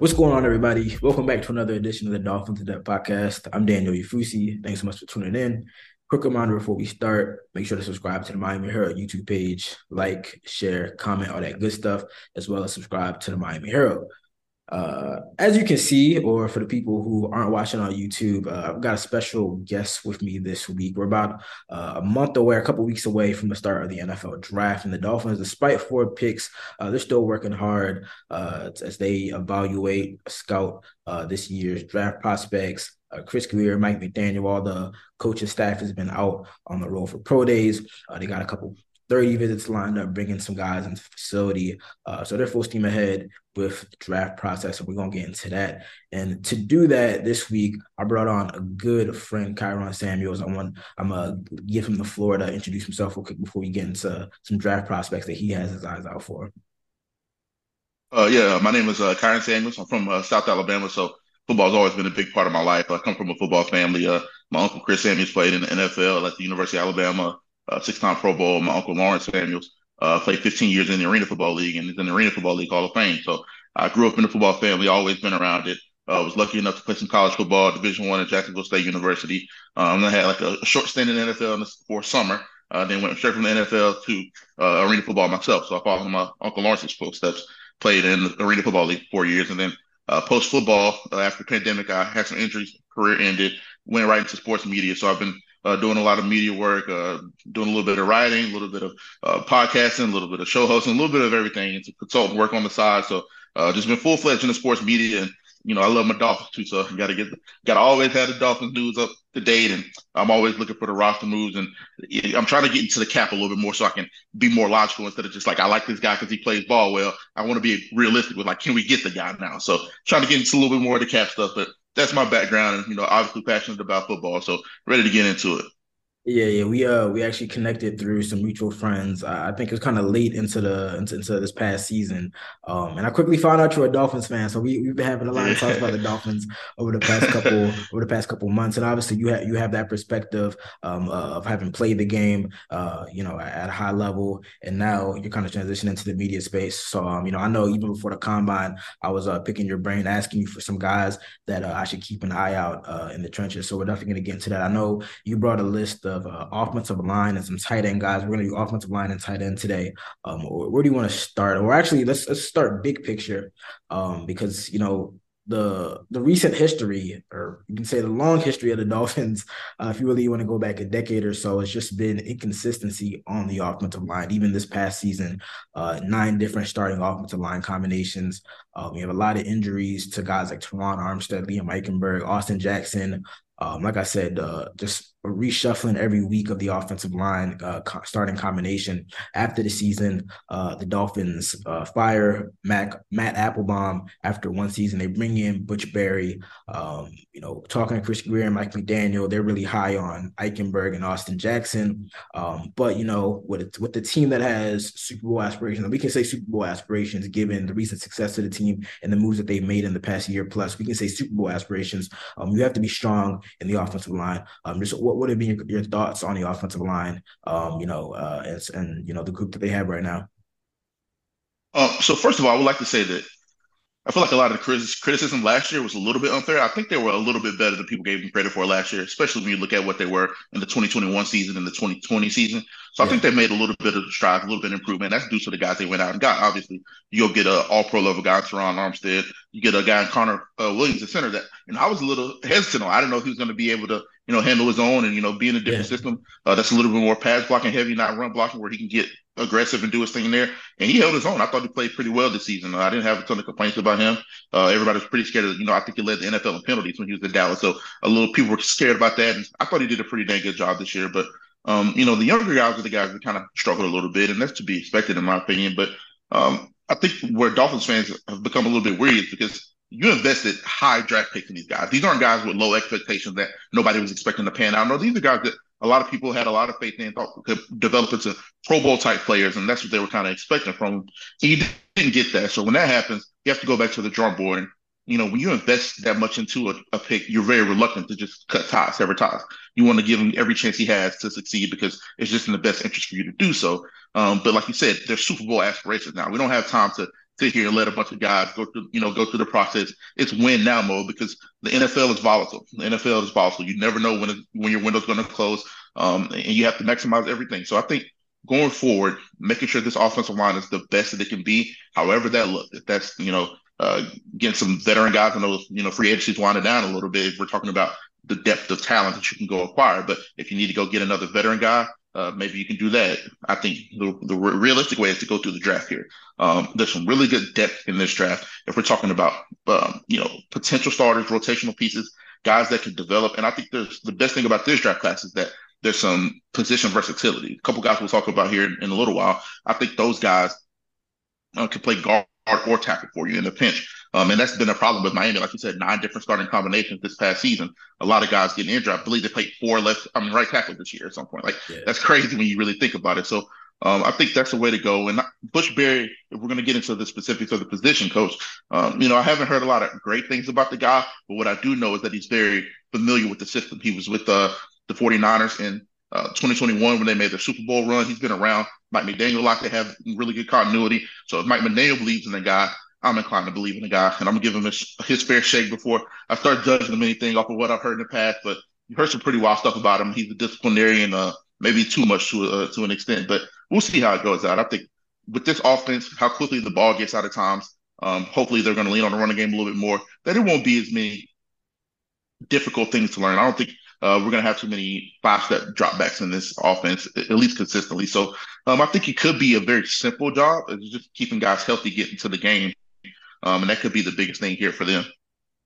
What's going on, everybody? Welcome back to another edition of the Dolphins in Depth podcast. I'm Daniel Oyefusi. Thanks so much for tuning in. Quick reminder before we start, make sure to subscribe to the Miami Herald YouTube page, like, share, comment, all that good stuff, as well as subscribe to the Miami Herald. Uh, as you can see, or for the people who aren't watching on YouTube, uh, I've got a special guest with me this week. We're about uh, a month away, a couple weeks away from the start of the NFL draft, and the Dolphins, despite four picks, uh, they're still working hard uh, as they evaluate, scout uh, this year's draft prospects. Chris Grier, Mike McDaniel, all the coaching staff has been out on the road for pro days. they got a couple 30 visits lined up, bringing some guys into the facility. Uh, so they're full steam ahead with draft process. And we're going to get into that. And to do that this week, I brought on a good friend, Kyron Samuels. I want, I'm to give him the floor to introduce himself real quick before we get into some draft prospects that he has his eyes out for. Uh, yeah, my name is uh, Kyron Samuels. I'm from uh, South Alabama. So football's always been a big part of my life. I come from a football family. Uh, my uncle Chris Samuels played in the NFL at the University of Alabama uh, six-time Pro Bowl. My uncle Lawrence Samuels uh, played 15 years in the Arena Football League and is in the Arena Football League Hall of Fame. So I grew up in the football family, always been around it. I uh, was lucky enough to play some college football, Division One at Jacksonville State University. Um, I had like a, a short stint in the NFL for summer. Uh, then went straight from the NFL to uh, arena football myself. So I followed my uncle Lawrence's footsteps. Played in the Arena Football League for four years, and then uh, post football uh, after the pandemic, I had some injuries. Career ended. Went right into sports media. So I've been uh, doing a lot of media work, uh, doing a little bit of writing, a little bit of uh, podcasting, a little bit of show hosting, a little bit of everything. It's a consultant work on the side. So uh, just been full fledged in the sports media. And, you know, I love my Dolphins too. So got to get, got to always have the Dolphins news up to date. And I'm always looking for the roster moves. And I'm trying to get into the cap a little bit more so I can be more logical instead of just like, I like this guy because he plays ball well. I want to be realistic with like, can we get the guy now? So trying to get into a little bit more of the cap stuff. But that's my background and you know obviously passionate about football so ready to get into it yeah, yeah, we uh we actually connected through some mutual friends. I think it was kind of late into the into, into, this past season, um, and I quickly found out you're a Dolphins fan. So we we've been having a lot of talks about the Dolphins over the past couple over the past couple months, and obviously you have you have that perspective um, uh, of having played the game, uh, you know, at a high level, and now you're kind of transitioning into the media space. So um, you know, I know even before the combine, I was uh, picking your brain, asking you for some guys that uh, I should keep an eye out uh, in the trenches. So we're definitely going to get into that. I know you brought a list of uh, offensive line and some tight end guys. We're going to do offensive line and tight end today. Um, where do you want to start? Or actually, let's let's start big picture, um, because you know the the recent history, or you can say the long history of the Dolphins, uh, if you really want to go back a decade or so, it's just been inconsistency on the offensive line. Even this past season, uh, nine different starting offensive line combinations. Um, we have a lot of injuries to guys like Terron Armstead, Liam Eichenberg, Austin Jackson. Um, like I said, uh, just reshuffling every week of the offensive line uh, starting combination after the season. Uh, the Dolphins uh, fire Mac, Matt Applebaum after one season. They bring in Butch Barry. Um, you know, talking to Chris Grier and Mike McDaniel, they're really high on Eichenberg and Austin Jackson. Um, but you know, with with the team that has Super Bowl aspirations, we can say Super Bowl aspirations given the recent success of the team and the moves that they've made in the past year plus. We can say Super Bowl aspirations. Um, you have to be strong in the offensive line. Um, just what would have been your, your thoughts on the offensive line? Um, you know, uh, as, and you know the group that they have right now. Uh, so first of all, I would like to say that I feel like a lot of the criticism last year was a little bit unfair. I think they were a little bit better than people gave them credit for last year, especially when you look at what they were in the 2021 season and the 2020 season. So yeah. I think they made a little bit of strides, a little bit of improvement. That's due to the guys they went out and got. Obviously, you'll get a All Pro level guy, Terron Armstead. You get a guy in Connor uh, Williams, the center. That and I was a little hesitant on. I didn't know if he was going to be able to you know, handle his own and, you know, be in a different yeah. system. Uh, that's a little bit more pass blocking heavy, not run blocking, where he can get aggressive and do his thing in there. And he held his own. I thought he played pretty well this season. Uh, I didn't have a ton of complaints about him. Uh, everybody was pretty scared of, you know, I think he led the NFL in penalties when he was in Dallas. So a little people were scared about that. And I thought he did a pretty dang good job this year. But, um, you know, the younger guys are the guys that kind of struggled a little bit. And that's to be expected, in my opinion. But um, I think where Dolphins fans have become a little bit worried is because you invested high draft picks in these guys. These aren't guys with low expectations that nobody was expecting to pan out. No, these are guys that a lot of people had a lot of faith in and thought could develop into Pro Bowl type players, and that's what they were kind of expecting from him. He didn't get that. So when that happens, you have to go back to the drawing board. And, you know, when you invest that much into a, a pick, you're very reluctant to just cut ties, sever ties. You want to give him every chance he has to succeed because it's just in the best interest for you to do so. Um, but like you said, there's Super Bowl aspirations now. We don't have time to sit here and let a bunch of guys go through, you know, go through the process. It's win now mode because the NFL is volatile. The NFL is volatile. You never know when it, when your window's going to close, um, and you have to maximize everything. So I think going forward, making sure this offensive line is the best that it can be, however that looks. If that's you know uh, getting some veteran guys, I know you know free agency's winding down a little bit. If we're talking about the depth of talent that you can go acquire, but if you need to go get another veteran guy, uh, maybe you can do that. I think the, the realistic way is to go through the draft here. Um, there's some really good depth in this draft. If we're talking about, um, you know, potential starters, rotational pieces, guys that can develop. And I think there's the best thing about this draft class is that there's some position versatility. A couple guys we'll talk about here in, in a little while. I think those guys uh, can play guard or tackle for you in the pinch. Um, and that's been a problem with Miami. Like you said, nine different starting combinations this past season. A lot of guys getting injured. I believe they played four left, I mean, right tackle this year at some point. Like yeah. that's crazy when you really think about it. So um, I think that's the way to go. And Butch Barry, if we're going to get into the specifics of the position coach, um, you know, I haven't heard a lot of great things about the guy, but what I do know is that he's very familiar with the system. He was with uh, the 49ers in uh, 2021 when they made their Super Bowl run. He's been around. Mike McDaniel like to have really good continuity. So if Mike McDaniel believes in the guy, I'm inclined to believe in the guy, and I'm gonna give him his, his fair shake before I start judging him anything off of what I've heard in the past. But you heard some pretty wild stuff about him. He's a disciplinarian, uh, maybe too much to uh, to an extent, but we'll see how it goes out. I think with this offense, how quickly the ball gets out of times, um, hopefully they're going to lean on the running game a little bit more. That it won't be as many difficult things to learn. I don't think uh, we're going to have too many five step dropbacks in this offense, at least consistently. So um, I think it could be a very simple job. Just keeping guys healthy, getting to the game. Um, and that could be the biggest thing here for them.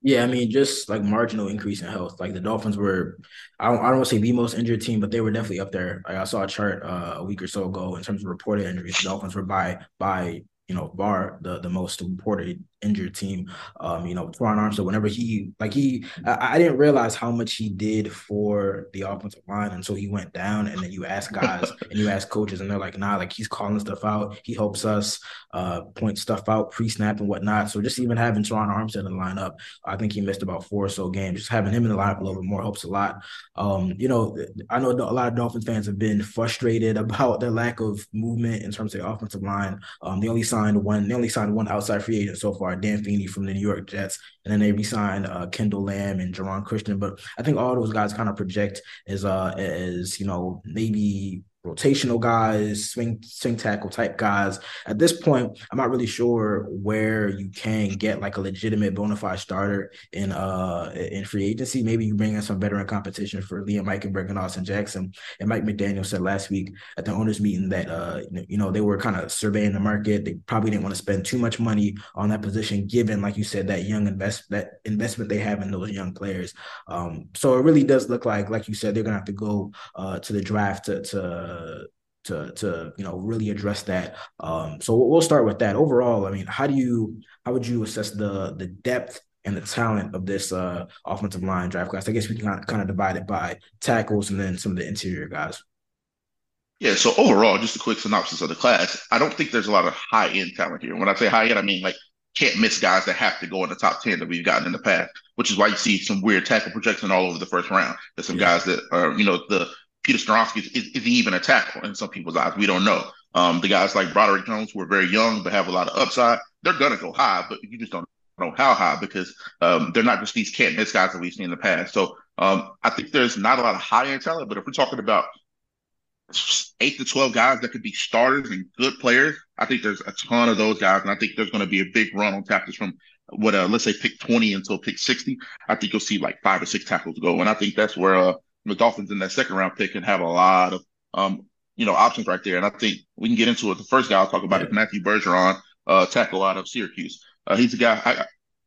Yeah, I mean, just like marginal increase in health. Like the Dolphins were, I don't, I don't want to say the most injured team, but they were definitely up there. Like I saw a chart uh, a week or so ago in terms of reported injuries. The Dolphins were by by you know, bar the the most reported injured team. Um, you know, Terron Armstead, whenever he like he I, I, didn't realize how much he did for the offensive line until he went down. And then you ask guys and you ask coaches, and they're like, nah, like he's calling stuff out. He helps us uh point stuff out pre-snap and whatnot. So just even having Terron Armstead in the lineup, I think he missed about four or so games. Just having him in the lineup a little bit more helps a lot. Um, you know, I know a lot of Dolphins fans have been frustrated about their lack of movement in terms of the offensive line. Um, they only signed one, they only signed one outside free agent so far, Dan Feeney from the New York Jets, and then they re-signed uh, Kendall Lamm and Geron Christian. But I think all those guys kind of project as uh as you know maybe rotational guys, swing swing tackle type guys. At this point, I'm not really sure where you can get like a legitimate bona fide starter in uh in free agency. Maybe you bring in some veteran competition for Liam Eichenberg and Austin Jackson. And Mike McDaniel said last week at the owners meeting that uh you know they were kind of surveying the market. They probably didn't want to spend too much money on that position, given like you said that young invest that investment they have in those young players. Um, so it really does look like like you said they're gonna have to go uh to the draft to to to to you know really address that. Um, so we'll start with that. Overall, I mean, how do you how would you assess the the depth and the talent of this uh, offensive line draft class? I guess we can kind of divide it by tackles and then some of the interior guys. Yeah, so overall, just a quick synopsis of the class. I don't think there's a lot of high end talent here. When I say high end, I mean like can't miss guys that have to go in the top 10 that we've gotten in the past, which is why you see some weird tackle projection all over the first round. There's some yeah. guys that are, you know, the Peter Skoronski is, is, is, even a tackle in some people's eyes. We don't know. Um, the guys like Broderick Jones who are very young but have a lot of upside. They're gonna go high, but you just don't know how high because um, they're not just these can't miss guys that we've seen in the past. So um, I think there's not a lot of high end talent, but if we're talking about eight to twelve guys that could be starters and good players, I think there's a ton of those guys, and I think there's going to be a big run on tackles from what uh, let's say pick 20 until pick 60. I think you'll see like five or six tackles go, and I think that's where uh, the Dolphins in that second round pick and have a lot of um, you know, options right there. And I think we can get into it. The first guy I'll talk about yeah. is Matthew Bergeron, uh, tackle out of Syracuse. Uh, he's a guy. I,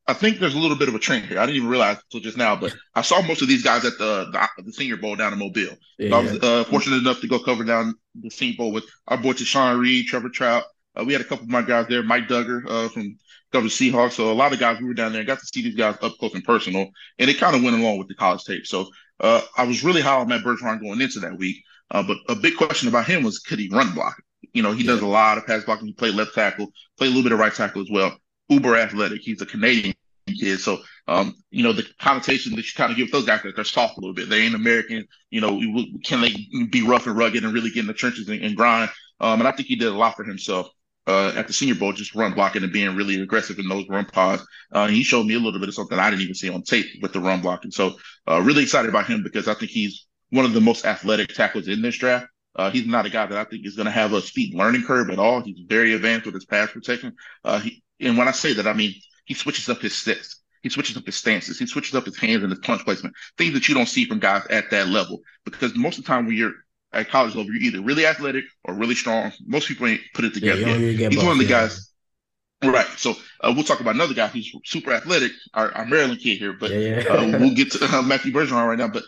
I think there's a little bit of a trend here. I didn't even realize until just now, but I saw most of these guys at the the, the Senior Bowl down in Mobile. Yeah. I was uh, fortunate enough to go cover down the Senior Bowl with our boy Sean Reed, Trevor Trout. Uh, we had a couple of my guys there, Mike Duggar uh, from covered Seahawks. So a lot of guys we were down there and got to see these guys up close and personal, and it kind of went along with the college tape. So uh, I was really high on Matt Bergeron going into that week. Uh, but a big question about him was could he run block? You know, he yeah. does a lot of pass blocking. He played left tackle, played a little bit of right tackle as well. Uber athletic. He's a Canadian kid. So, um, you know, the connotation that you kind of give those guys that they're soft a little bit. They ain't American. You know, can they be rough and rugged and really get in the trenches and, and grind? Um, and I think he did a lot for himself. Uh, at the Senior Bowl, just run blocking and being really aggressive in those run pods. Uh, he showed me a little bit of something I didn't even see on tape with the run blocking. So uh, really excited about him because I think he's one of the most athletic tackles in this draft. Uh, he's not a guy that I think is going to have a steep learning curve at all. He's very advanced with his pass protection. Uh, he, and when I say that, I mean he switches up his steps. He switches up his stances. He switches up his hands and his punch placement. Things that you don't see from guys at that level. Because most of the time when you're at college level, you're either really athletic or really strong. Most people ain't put it together. Yeah, He's both, one of the yeah. guys. Right. So uh, we'll talk about another guy who's super athletic, our, our Maryland kid here, but yeah, uh, we'll get to uh, Matthew Bergeron right now. But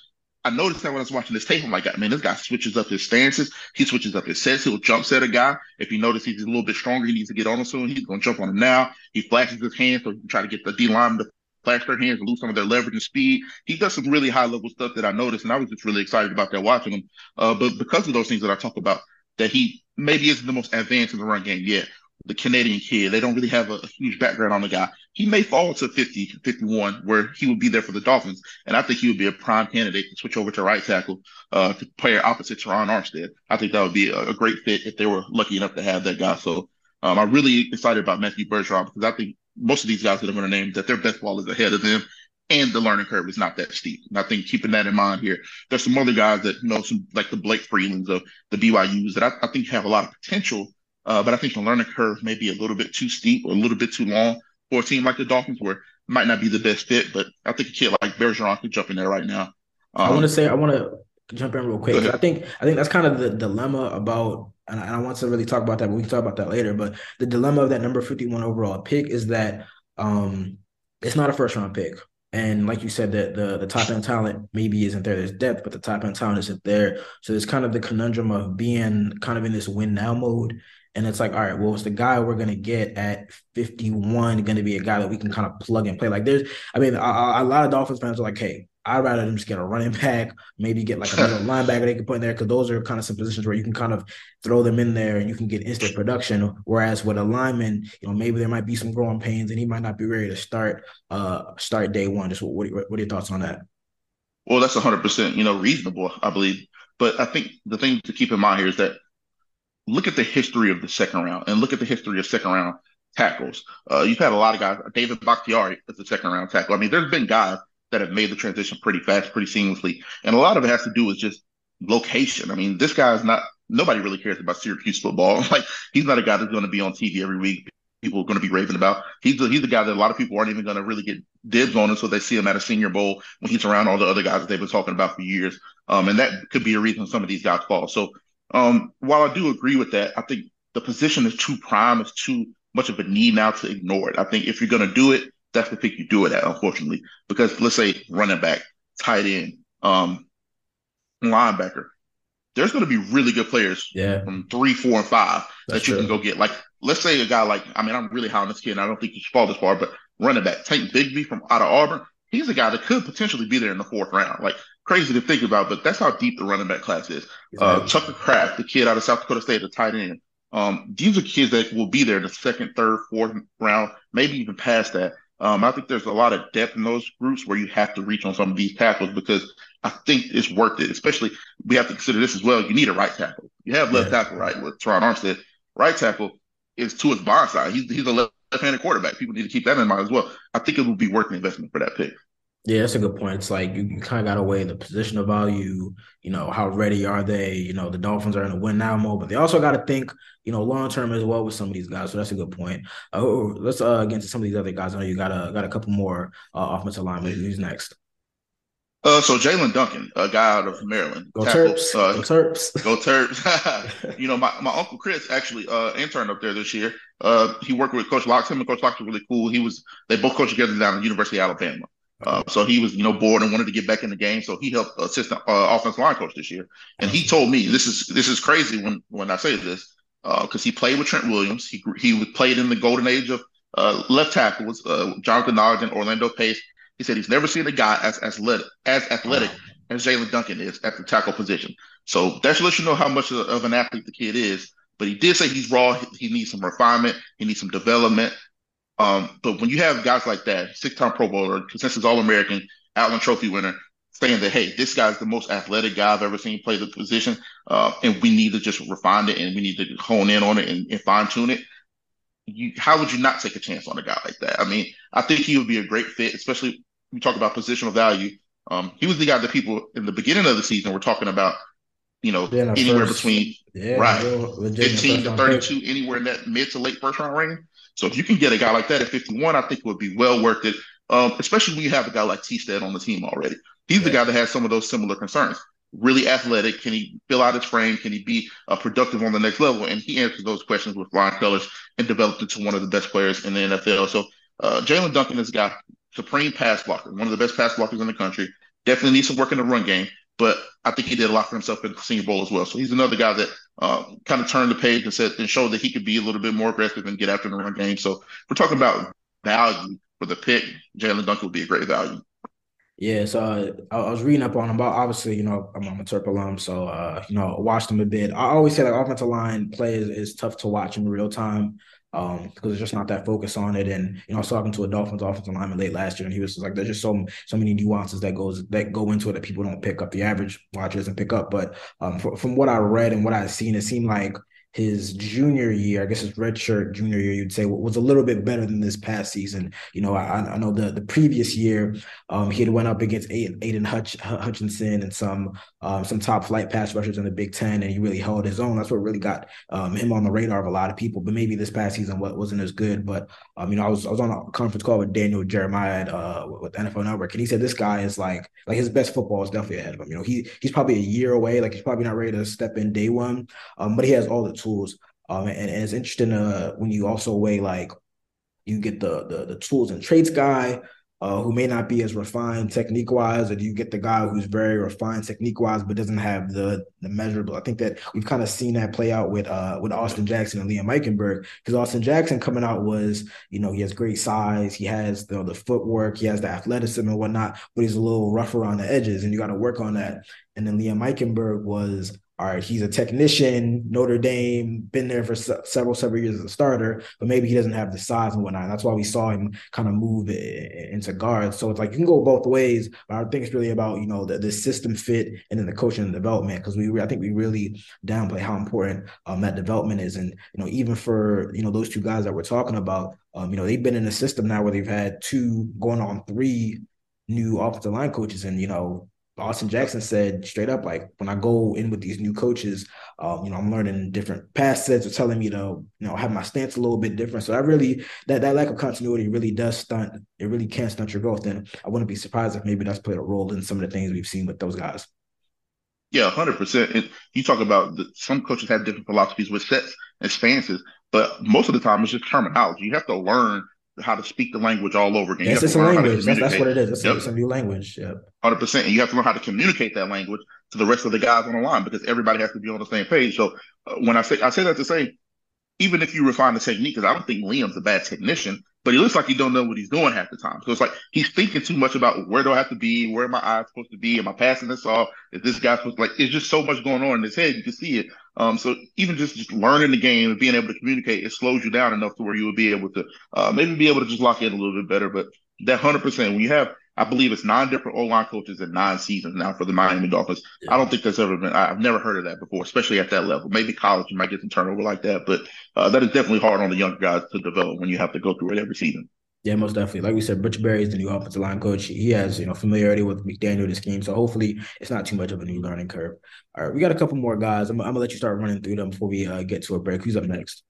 I noticed that when I was watching this tape, I'm like, man, this guy switches up his stances. He switches up his sets. He'll jump set a guy. If you notice he's a little bit stronger, he needs to get on him soon. He's going to jump on him now. He flashes his hands so he can try to get the D line to flash their hands and lose some of their leverage and speed. He does some really high level stuff that I noticed, and I was just really excited about that watching him. Uh, but because of those things that I talk about, that he maybe isn't the most advanced in the run game yet the Canadian kid. They don't really have a, a, huge background on the guy. He may fall to 50, 51, where he would be there for the Dolphins. And I think he would be a prime candidate to switch over to right tackle uh, to play opposite Terron Armstead. I think that would be a, a, great fit if they were lucky enough to have that guy. So um, I'm really excited about Matthew Bergeron because I think most of these guys that I'm going to name, that their best ball is ahead of them and the learning curve is not that steep. And I think keeping that in mind here, there's some other guys that, you know, some like the Blake Freelands of the BYUs that I, I think have a lot of potential – uh, but I think the learning curve may be a little bit too steep or a little bit too long for a team like the Dolphins, where it might not be the best fit. But I think a kid like Bergeron could jump in there right now. Um, I want to say I want to jump in real quick. I think I think that's kind of the dilemma about, and I, want to really talk about that, but we can talk about that later. But the dilemma of that number fifty one overall pick is that um, it's not a first round pick. And like you said, that the the top end talent maybe isn't there. There's depth, but the top end talent isn't there. So there's kind of the conundrum of being kind of in this win now mode and it's like, all right, well, it's the guy we're gonna get at 51 gonna be a guy that we can kind of plug and play. Like there's, I mean, a, a lot of Dolphins fans are like, hey, I'd rather them just get a running back, maybe get like a middle linebacker they can put in there because those are kind of some positions where you can kind of throw them in there and you can get instant production. Whereas with a lineman, you know, maybe there might be some growing pains and he might not be ready to start uh start day one. Just what what, what are your thoughts on that? Well, that's 100 percent you know reasonable, I believe. But I think the thing to keep in mind here is that look at the history of the second round and look at the history of second round tackles. Uh, you've had a lot of guys. David Bakhtiari is a second round tackle. I mean, there's been guys that have made the transition pretty fast, pretty seamlessly, and a lot of it has to do with just location. I mean, this guy is not. Nobody really cares about Syracuse football. Like he's not a guy that's going to be on TV every week. People are going to be raving about. He's the, he's the guy that a lot of people aren't even going to really get dibs on until they see him at a Senior Bowl when he's around all the other guys that they've been talking about for years. Um, and that could be a reason some of these guys fall. So um, while I do agree with that, I think the position is too prime. It's too much of a need now to ignore it. I think if you're going to do it, that's the pick you do it at, unfortunately. Because let's say running back, tight end, um, linebacker, there's going to be really good players yeah. from three, four, and five that's that you true. can go get. Like, let's say a guy like, I mean, I'm really high on this kid, and I don't think he should fall this far, but running back, Tank Bigby from out of Auburn, he's a guy that could potentially be there in the fourth round. Like, crazy to think about, but that's how deep the running back class is. Uh, Tucker Kraft, the kid out of South Dakota State, the tight end. Um, these are kids that will be there in the second, third, fourth round, maybe even past that. Um, I think there's a lot of depth in those groups where you have to reach on some of these tackles because I think it's worth it. Especially we have to consider this as well. You need a right tackle. You have left yeah. tackle, right? With Terron Armstead, right tackle is to his bond side. He's he's a left-handed quarterback. People need to keep that in mind as well. I think it will be worth the investment for that pick. Yeah, that's a good point. It's like you, you kind of got to weigh the positional value. You know, how ready are they? You know, the Dolphins are in a win now mode, but they also got to think, you know, long term as well with some of these guys. So that's a good point. Oh, let's uh, get into some of these other guys. I know you got a got a couple more uh, offensive linemen. Who's next? Uh, so Jaelyn Duncan, a guy out of Maryland. Go tackle, Terps. Uh, go Terps. Go Terps. you know, my, my uncle Chris actually uh interned up there this year. Uh, he worked with Coach Locks. Him and Coach Locks were really cool. He was they both coached together down at the University of Alabama. Uh, so he was, you know, bored and wanted to get back in the game. So he helped assistant uh, offensive line coach this year. And he told me this is this is crazy when when I say this because uh, he played with Trent Williams. He he played in the golden age of uh, left tackles, uh, Jonathan Ogden, Orlando Pace. He said he's never seen a guy as athletic, as athletic as Jaelyn Duncan is at the tackle position. So that should let you know how much of an athlete the kid is. But he did say he's raw. He needs some refinement. He needs some development. Um, but when you have guys like that, six-time Pro Bowler, consensus All-American, Outland Trophy winner, saying that hey, this guy's the most athletic guy I've ever seen play the position, uh, and we need to just refine it and we need to hone in on it and, and fine tune it. you how would you not take a chance on a guy like that? I mean, I think he would be a great fit, especially we talk about positional value. Um, he was the guy that people in the beginning of the season were talking about, you know, anywhere first, between yeah, right 15 to 32, pick. anywhere in that mid to late first round range. So if you can get a guy like that at 51, I think it would be well worth it. Um, especially when you have a guy like T-Sted on the team already. He's yeah. the guy that has some of those similar concerns really athletic? Can he fill out his frame? Can he be uh, productive on the next level? And he answered those questions with flying colors and developed into one of the best players in the NFL. So uh, Jaelyn Duncan is a guy, supreme pass blocker, one of the best pass blockers in the country. Definitely needs some work in the run game, but I think he did a lot for himself in the Senior Bowl as well. So he's another guy that uh, kind of turned the page and said and showed that he could be a little bit more aggressive and get after the run game. So we're talking about value for the pick. Jaelyn Duncan would be a great value. Yeah, so uh, I, was reading up on him. But obviously, you know, I'm, I'm a Terp alum, so uh, you know, I watched him a bit. I always say like offensive line play is, is tough to watch in real time um, because it's just not that focus on it. And you know, I was talking to a Dolphins offensive lineman late last year, and he was like, "There's just so so many nuances that goes that go into it that people don't pick up. The average watcher doesn't pick up." But um, from what I read and what I've seen, it seemed like his junior year, I guess his redshirt junior year, you'd say was a little bit better than this past season. You know, I, I know the the previous year, um, he had went up against Aidan Hutch, Hutchinson and some um, some top flight pass rushers in the Big Ten, and he really held his own. That's what really got um, him on the radar of a lot of people. But maybe this past season wasn't as good. But um, you know, I was I was on a conference call with Daniel Jeremiah at, uh, with NFL Network, and he said this guy is like like his best football is definitely ahead of him. You know, he he's probably a year away. Like he's probably not ready to step in day one, um, but he has all the tools. Um, and, and it's interesting uh, when you also weigh like you get the the, the tools and traits guy uh, who may not be as refined technique wise, or do you get the guy who's very refined technique wise but doesn't have the the measurable? I think that we've kind of seen that play out with uh with Austin Jackson and Liam Eichenberg because Austin Jackson coming out was you know he has great size, he has the the footwork, he has the athleticism and whatnot, but he's a little rough around the edges, and you got to work on that. And then Liam Eichenberg was all right, he's a technician, Notre Dame, been there for se- several, several years as a starter, but maybe he doesn't have the size and whatnot. That's why we saw him kind of move into guard. So it's like you can go both ways, but I think it's really about, you know, the, the system fit and then the coaching and development. Cause we, I think we really downplay how important um, that development is. And, you know, even for, you know, those two guys that we're talking about, um, you know, they've been in a system now where they've had two going on three new offensive line coaches and, you know, Austin Jackson said straight up, like when I go in with these new coaches, um, you know, I'm learning different pass sets or telling me to, you know, have my stance a little bit different. So I really that that lack of continuity really does stunt. It really can stunt your growth. And I wouldn't be surprised if maybe that's played a role in some of the things we've seen with those guys. Yeah, hundred percent. And you talk about the, some coaches have different philosophies with sets and stances, but most of the time it's just terminology. You have to learn how to speak the language all over again. Yes, it's a language. That's, that's, what it is. It's, yep. a, it's a new language. Yeah. Hundred percent. And you have to learn how to communicate that language to the rest of the guys on the line because everybody has to be on the same page. So uh, when I say I say that to say, even if you refine the technique, because I don't think Liam's a bad technician, but he looks like he don't know what he's doing half the time. So it's like he's thinking too much about where do I have to be, where are my eyes supposed to be, am I passing this off? Is this guy supposed to, like? It's just so much going on in his head. You can see it. Um, so even just, just learning the game and being able to communicate, it slows you down enough to where you would be able to uh, maybe be able to just lock in a little bit better. But that hundred percent, when you have, I believe it's nine different O line coaches in nine seasons now for the Miami Dolphins. Yeah. I don't think that's ever been. I've never heard of that before, especially at that level. Maybe college, you might get some turnover like that, but uh, that is definitely hard on the young guys to develop when you have to go through it every season. Yeah, most definitely. Like we said, Butch Barry is the new offensive line coach. He has, you know, familiarity with McDaniel, the scheme. So hopefully it's not too much of a new learning curve. All right, we got a couple more guys. I'm, I'm gonna let you start running through them before we uh, get to a break. Who's up next?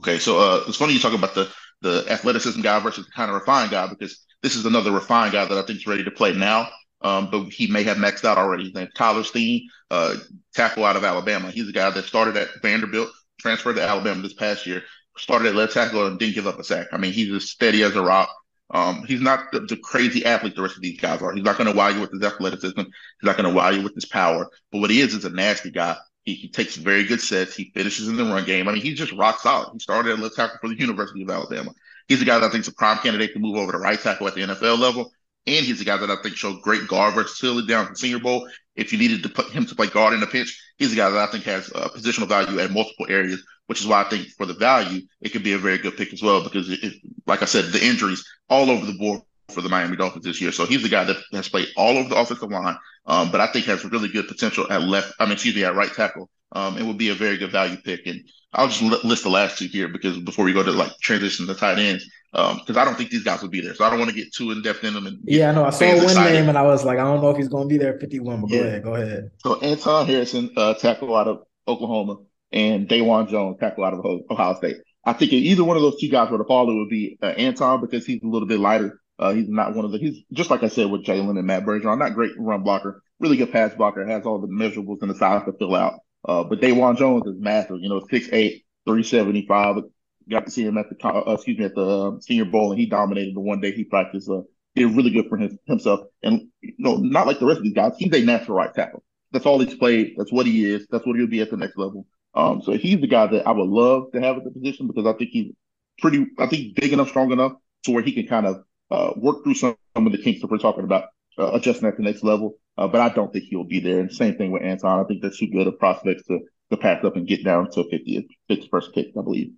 Okay, so uh, it's funny you talk about the the athleticism guy versus the kind of refined guy because this is another refined guy that I think is ready to play now. Um, but he may have maxed out already. Tyler Steen, uh, tackle out of Alabama. He's a guy that started at Vanderbilt, transferred to Alabama this past year, started at left tackle and didn't give up a sack. I mean, he's as steady as a rock. Um, he's not the, the, crazy athlete the rest of these guys are. He's not going to wow you with his athleticism. He's not going to wow you with his power. But what he is is a nasty guy. He, he, takes very good sets. He finishes in the run game. I mean, he's just rock solid. He started at left tackle for the University of Alabama. He's a guy that I think is a prime candidate to move over to right tackle at the NFL level. And he's a guy that I think showed great guard versatility down the Senior Bowl. If you needed to put him to play guard in the pinch, he's a guy that I think has uh, positional value at multiple areas which is why I think for the value, it could be a very good pick as well. Because, it, like I said, the injuries all over the board for the Miami Dolphins this year. So he's the guy that has played all over the offensive line, um, but I think has really good potential at left. I mean, excuse me, at right tackle Um, it would be a very good value pick. And I'll just list the last two here because before we go to like transition to tight ends, because um, I don't think these guys will be there. So I don't want to get too in depth in them. And yeah, I know. I saw one excited. name and I was like, I don't know if he's going to be there at 51, but yeah. go ahead. Go ahead. So Anton Harrison, uh, tackle out of Oklahoma, and Dawand Jones, tackle out of Ohio State. I think if either one of those two guys were to fall, it would be uh, Anton because he's a little bit lighter. Uh, he's not one of the, he's just like I said with Jaelyn and Matt Bergeron, not great run blocker, really good pass blocker, has all the measurables and the size to fill out. Uh, but Dawand Jones is massive, you know, 6'8, 375. Got to see him at the, uh, excuse me, at the uh, Senior Bowl, and he dominated the one day he practiced. Uh, did really good for his, himself. And, you know, not like the rest of these guys, he's a natural right tackle. That's all he's played. That's what he is. That's what he'll be at the next level. Um, so he's the guy that I would love to have at the position because I think he's pretty, I think big enough, strong enough to where he can kind of uh, work through some, some of the kinks that we're talking about, uh, adjusting at the next level. Uh, but I don't think he'll be there. And same thing with Anton. I think they're too good of prospects to, to pass up and get down to 50th, 51st pick, I believe.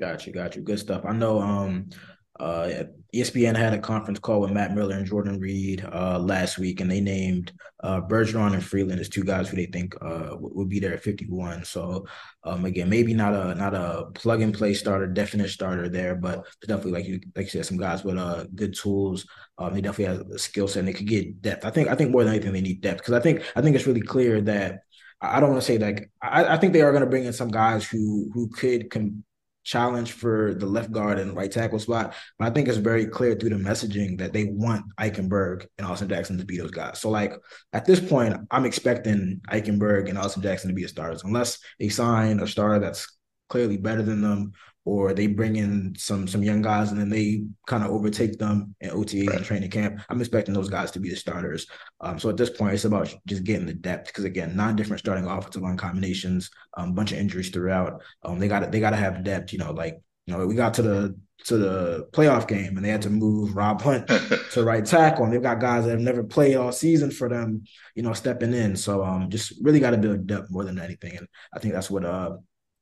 Got you, got you. Good stuff. I know um uh, ESPN had a conference call with Matt Miller and Jordan Reid uh, last week, and they named uh, Bergeron and Freeland as two guys who they think uh, would be there at 51. So um, again, maybe not a not a plug and play starter, definite starter there, but definitely like you like you said, some guys with uh, good tools. Um, they definitely have a skill set and they could get depth. I think I think more than anything they need depth because I think I think it's really clear that I don't want to say like I, I think they are going to bring in some guys who who could com- challenge for the left guard and right tackle spot. But I think it's very clear through the messaging that they want Eichenberg and Austin Jackson to be those guys. So like at this point, I'm expecting Eichenberg and Austin Jackson to be the starters, unless they sign a starter that's clearly better than them or they bring in some some young guys and then they kind of overtake them in OTAs right. and training camp. I'm expecting those guys to be the starters. Um, so at this point, it's about just getting the depth because again, nine different starting offensive line combinations, a um, bunch of injuries throughout. Um, they got they got to have depth. You know, like you know, we got to the to the playoff game and they had to move Rob Hunt to right tackle, and they've got guys that have never played all season for them, you know, stepping in. So um, just really got to build depth more than anything, and I think that's what uh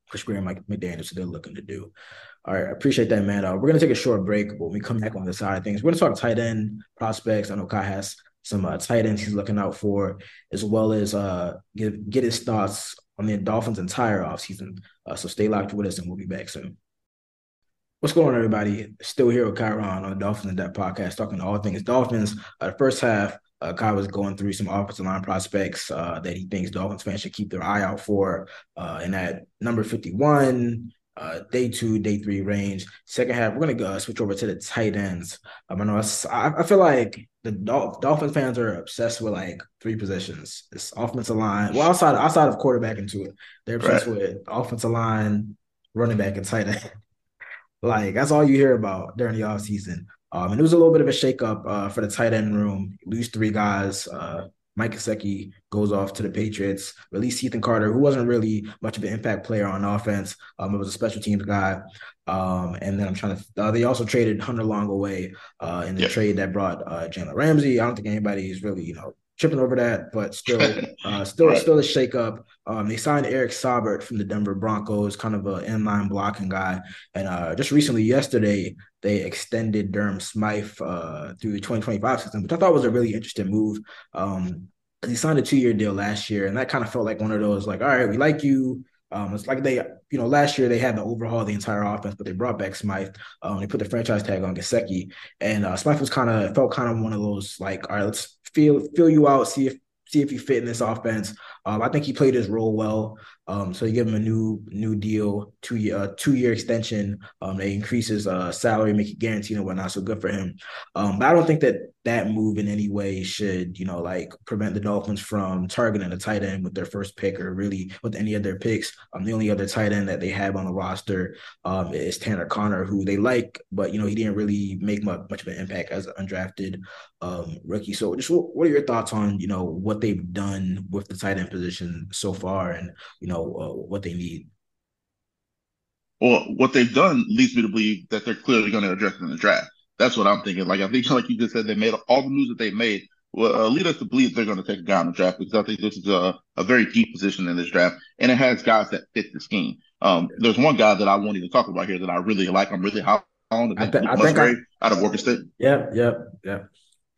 Chris Grier and Mike McDaniels they're looking to do. All right, I appreciate that, man. Uh, we're gonna take a short break, but when we come back on the side of things, we're gonna talk tight end prospects. I know Kai has some uh, tight ends he's looking out for, as well as uh, get get his thoughts on the Dolphins' entire offseason. Uh, so stay locked with us, and we'll be back soon. What's going on, everybody? Still here with Kyron on the Dolphins in Depth podcast, talking all things Dolphins. Uh, the first half, uh, Kai was going through some offensive line prospects uh, that he thinks Dolphins fans should keep their eye out for. Uh, and at number 51, uh, day two, day three range. Second half, we're gonna uh, switch over to the tight ends. Um, I know I, I feel like the Dol- Dolphins fans are obsessed with like three positions. It's offensive line. Well, outside outside of quarterback into it, they're obsessed right. with offensive line, running back, and tight end. Like that's all you hear about during the offseason. Um, and it was a little bit of a shakeup uh, for the tight end room. Lose three guys. Uh, Mike Gesicki goes off to the Patriots. Release Cethan Carter, who wasn't really much of an impact player on offense. Um, it was a special teams guy. Um, and then I'm trying to. Uh, they also traded Hunter Long away uh, in the yep. trade that brought uh, Jalen Ramsey. I don't think anybody's really, you know, tripping over that, but still, uh, still, right. still a shakeup. Um, they signed Eric Saubert from the Denver Broncos, kind of an inline blocking guy, and uh, just recently, yesterday, they extended Durham Smythe uh, through the 2025 season, which I thought was a really interesting move. Um, he signed a two-year deal last year, and that kind of felt like one of those, like, all right, we like you. Um, it's like they, you know, last year they had to overhaul the entire offense, but they brought back Smythe. Um, they put the franchise tag on Gesicki, and uh, Smythe was kind of felt kind of one of those like, all right, let's feel feel you out, see if see if you fit in this offense. Um, I think he played his role well. Um, so you give him a new new deal, two year uh, two year extension. Um, they increase his uh, salary, make it guaranteed and whatnot. So good for him. Um, but I don't think that that move in any way should you know like prevent the Dolphins from targeting a tight end with their first pick or really with any of their picks. Um, the only other tight end that they have on the roster um, is Tanner Conner, who they like, but you know he didn't really make much, much of an impact as an undrafted um, rookie. So just what, what are your thoughts on you know what they've done with the tight end position so far, and you know uh, what they need. Well, what they've done leads me to believe that they're clearly going to address it in the draft. That's what I'm thinking. Like I think, like you just said, they made all the moves that they made will uh, lead us to believe they're going to take a guy in the draft because I think this is a, a very deep position in this draft, and it has guys that fit the scheme. Um, there's one guy that I won't even talk about here that I really like. I'm really high on. I, th- I think I, out of Oregon State. Yep, yep, yep.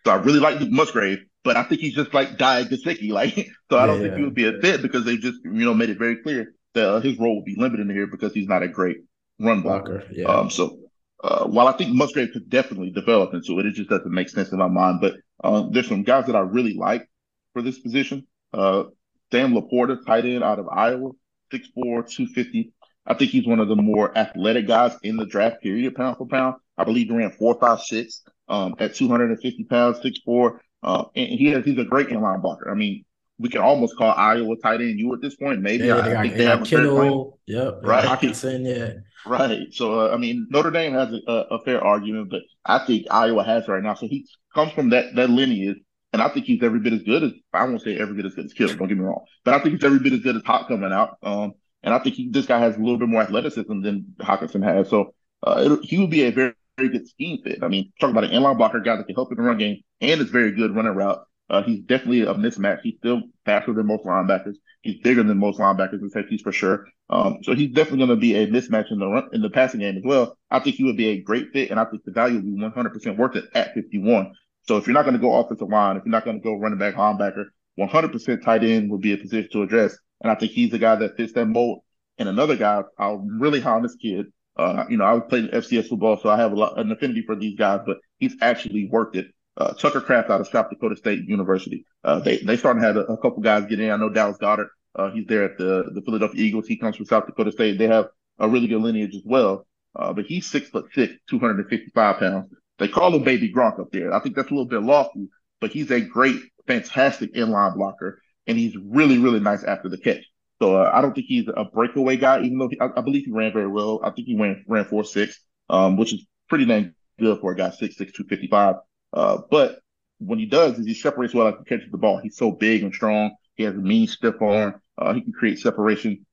So I really like Luke Musgrave, but I think he's just like Diak Gesicki. Like, so I don't think he would be a fit because they just, you know, made it very clear that uh, his role would be limited in here because he's not a great run blocker. blocker yeah. Um, so uh, while I think Musgrave could definitely develop into it, it just doesn't make sense in my mind. But uh, there's some guys that I really like for this position. Uh, Sam LaPorta, tight end out of Iowa, 6'4", 250. I think he's one of the more athletic guys in the draft period, pound for pound. I believe he ran four, five, six um, at 250 pounds, 6'4". Uh, and he has, he's a great inline blocker. I mean, we can almost call Iowa tight end you at this point. Maybe yeah, I, I think they have Kittle, yep, right, Hockenson, yeah, right. So uh, I mean, Notre Dame has a, a, fair argument, but I think Iowa has right now. So he comes from that that lineage, and I think he's every bit as good as I won't say every bit as good as Kittle. Don't get me wrong, but I think he's every bit as good as Hot coming out. Um, and I think he, this guy has a little bit more athleticism than Hockenson has. So uh, it, he would be a very very good scheme fit. I mean, talk about an inline blocker guy that can help in the run game and is very good running route. Uh, he's definitely a mismatch. He's still faster than most linebackers. He's bigger than most linebackers and safeties for sure. Um, so he's definitely going to be a mismatch in the run, in the passing game as well. I think he would be a great fit, and I think the value would be 100% worth it at 51. So if you're not going to go offensive line, if you're not going to go running back, linebacker, 100% tight end would be a position to address. And I think he's the guy that fits that mold. And another guy, I'm really high on this kid. Uh, you know, I was playing FCS football, so I have a lot, an affinity for these guys, but he's actually worked it uh, Tucker Kraft out of South Dakota State University. Uh, they they starting to have a, a, couple guys get in. I know Dallas Goedert. Uh, he's there at the the Philadelphia Eagles. He comes from South Dakota State. They have a really good lineage as well. Uh, but he's six foot six, 255 pounds. They call him Baby Gronk up there. I think that's a little bit lofty, but he's a great, fantastic inline blocker, and he's really, really nice after the catch. So uh, I don't think he's a breakaway guy, even though he, I, I, believe he ran very well. I think he ran ran four six, um, which is pretty dang good for a guy six six two fifty five. Uh, but when he does, is he separates well after catches the ball. He's so big and strong. He has a mean stiff arm. Uh, he can create separation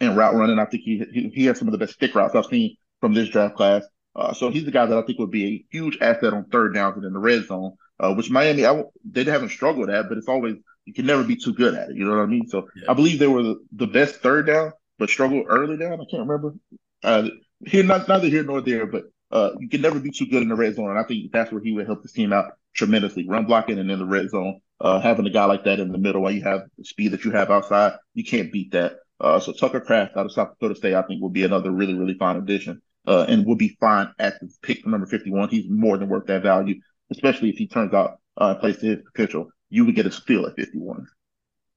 and route running. I think he, he, he has some of the best stick routes I've seen from this draft class. Uh, so he's the guy that I think would be a huge asset on third downs and in the red zone, uh, which Miami I, they haven't struggled at, but it's always you can never be too good at it. You know what I mean? So yeah. I believe they were the, the, best third down, but struggled early down. I can't remember. Uh, here, not neither here nor there, but uh, you can never be too good in the red zone. And I think that's where he would help his team out tremendously. Run blocking and in the red zone, uh, having a guy like that in the middle while you have the speed that you have outside, you can't beat that. Uh, so Tucker Kraft out of South Dakota State, I think will be another really, really fine addition. Uh, and will be fine at the pick number 51. He's more than worth that value, especially if he turns out uh, plays to his potential. You would get a steal at 51.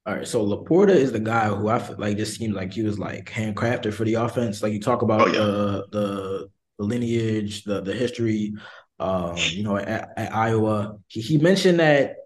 All right, so LaPorta is the guy who I feel like just seemed like he was like handcrafted for the offense. Like you talk about oh, yeah. the the the lineage, the the history. Um, you know, at, at Iowa, he, he mentioned that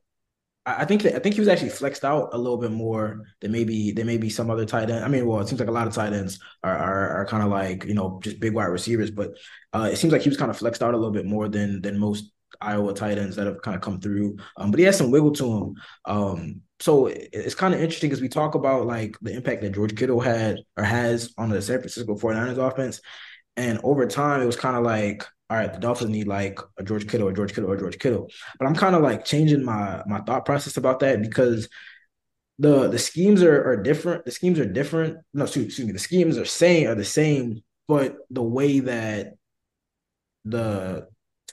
I think that I think he was actually flexed out a little bit more than maybe than maybe some other tight end. I mean, well, it seems like a lot of tight ends are are, are kind of like you know just big wide receivers, but uh, it seems like he was kind of flexed out a little bit more than than most Iowa tight ends that have kind of come through. Um, but he has some wiggle to him. Um, so it's kind of interesting because we talk about like the impact that George Kittle had or has on the San Francisco 49ers offense. And over time, it was kind of like, all right, the Dolphins need like a George Kittle or George Kittle or George Kittle. But I'm kind of like changing my my thought process about that because the the schemes are, are different. The schemes are different. No, excuse, excuse me. The schemes are same are the same, but the way that the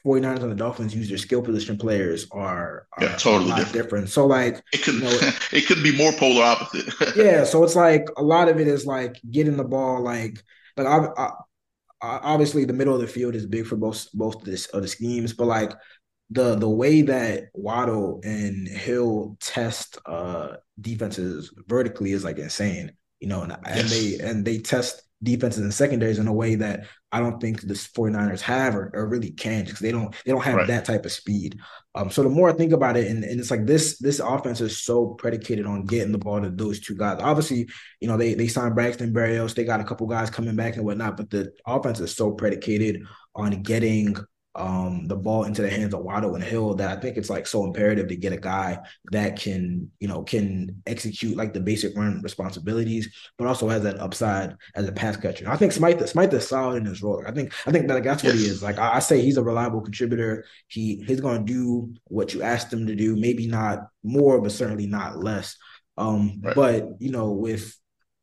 49ers and the Dolphins use their skill position players are, are yeah, totally different. different. So like it could you know, it could be more polar opposite. yeah, so it's like a lot of it is like getting the ball like like I, I obviously the middle of the field is big for both both of, this, of the schemes, but like the the way that Waddle and Hill test uh defenses vertically is like insane, you know, and, yes. and they and they test defenses and secondaries in a way that I don't think the 49ers have or, or really can because they don't they don't have right. that type of speed. Um, so the more I think about it, and, and it's like this this offense is so predicated on getting the ball to those two guys. Obviously, you know, they they signed Braxton Berrios, they got a couple guys coming back and whatnot, but the offense is so predicated on getting um, the ball into the hands of Waddle and Hill that I think it's like so imperative to get a guy that can, you know, can execute like the basic run responsibilities, but also has that upside as a pass catcher. I think Smythe Smythe is solid in his role. I think I think that like, that's what he is. Like I, I say, he's a reliable contributor. He he's going to do what you asked him to do. Maybe not more, but certainly not less. Um, right. but you know, with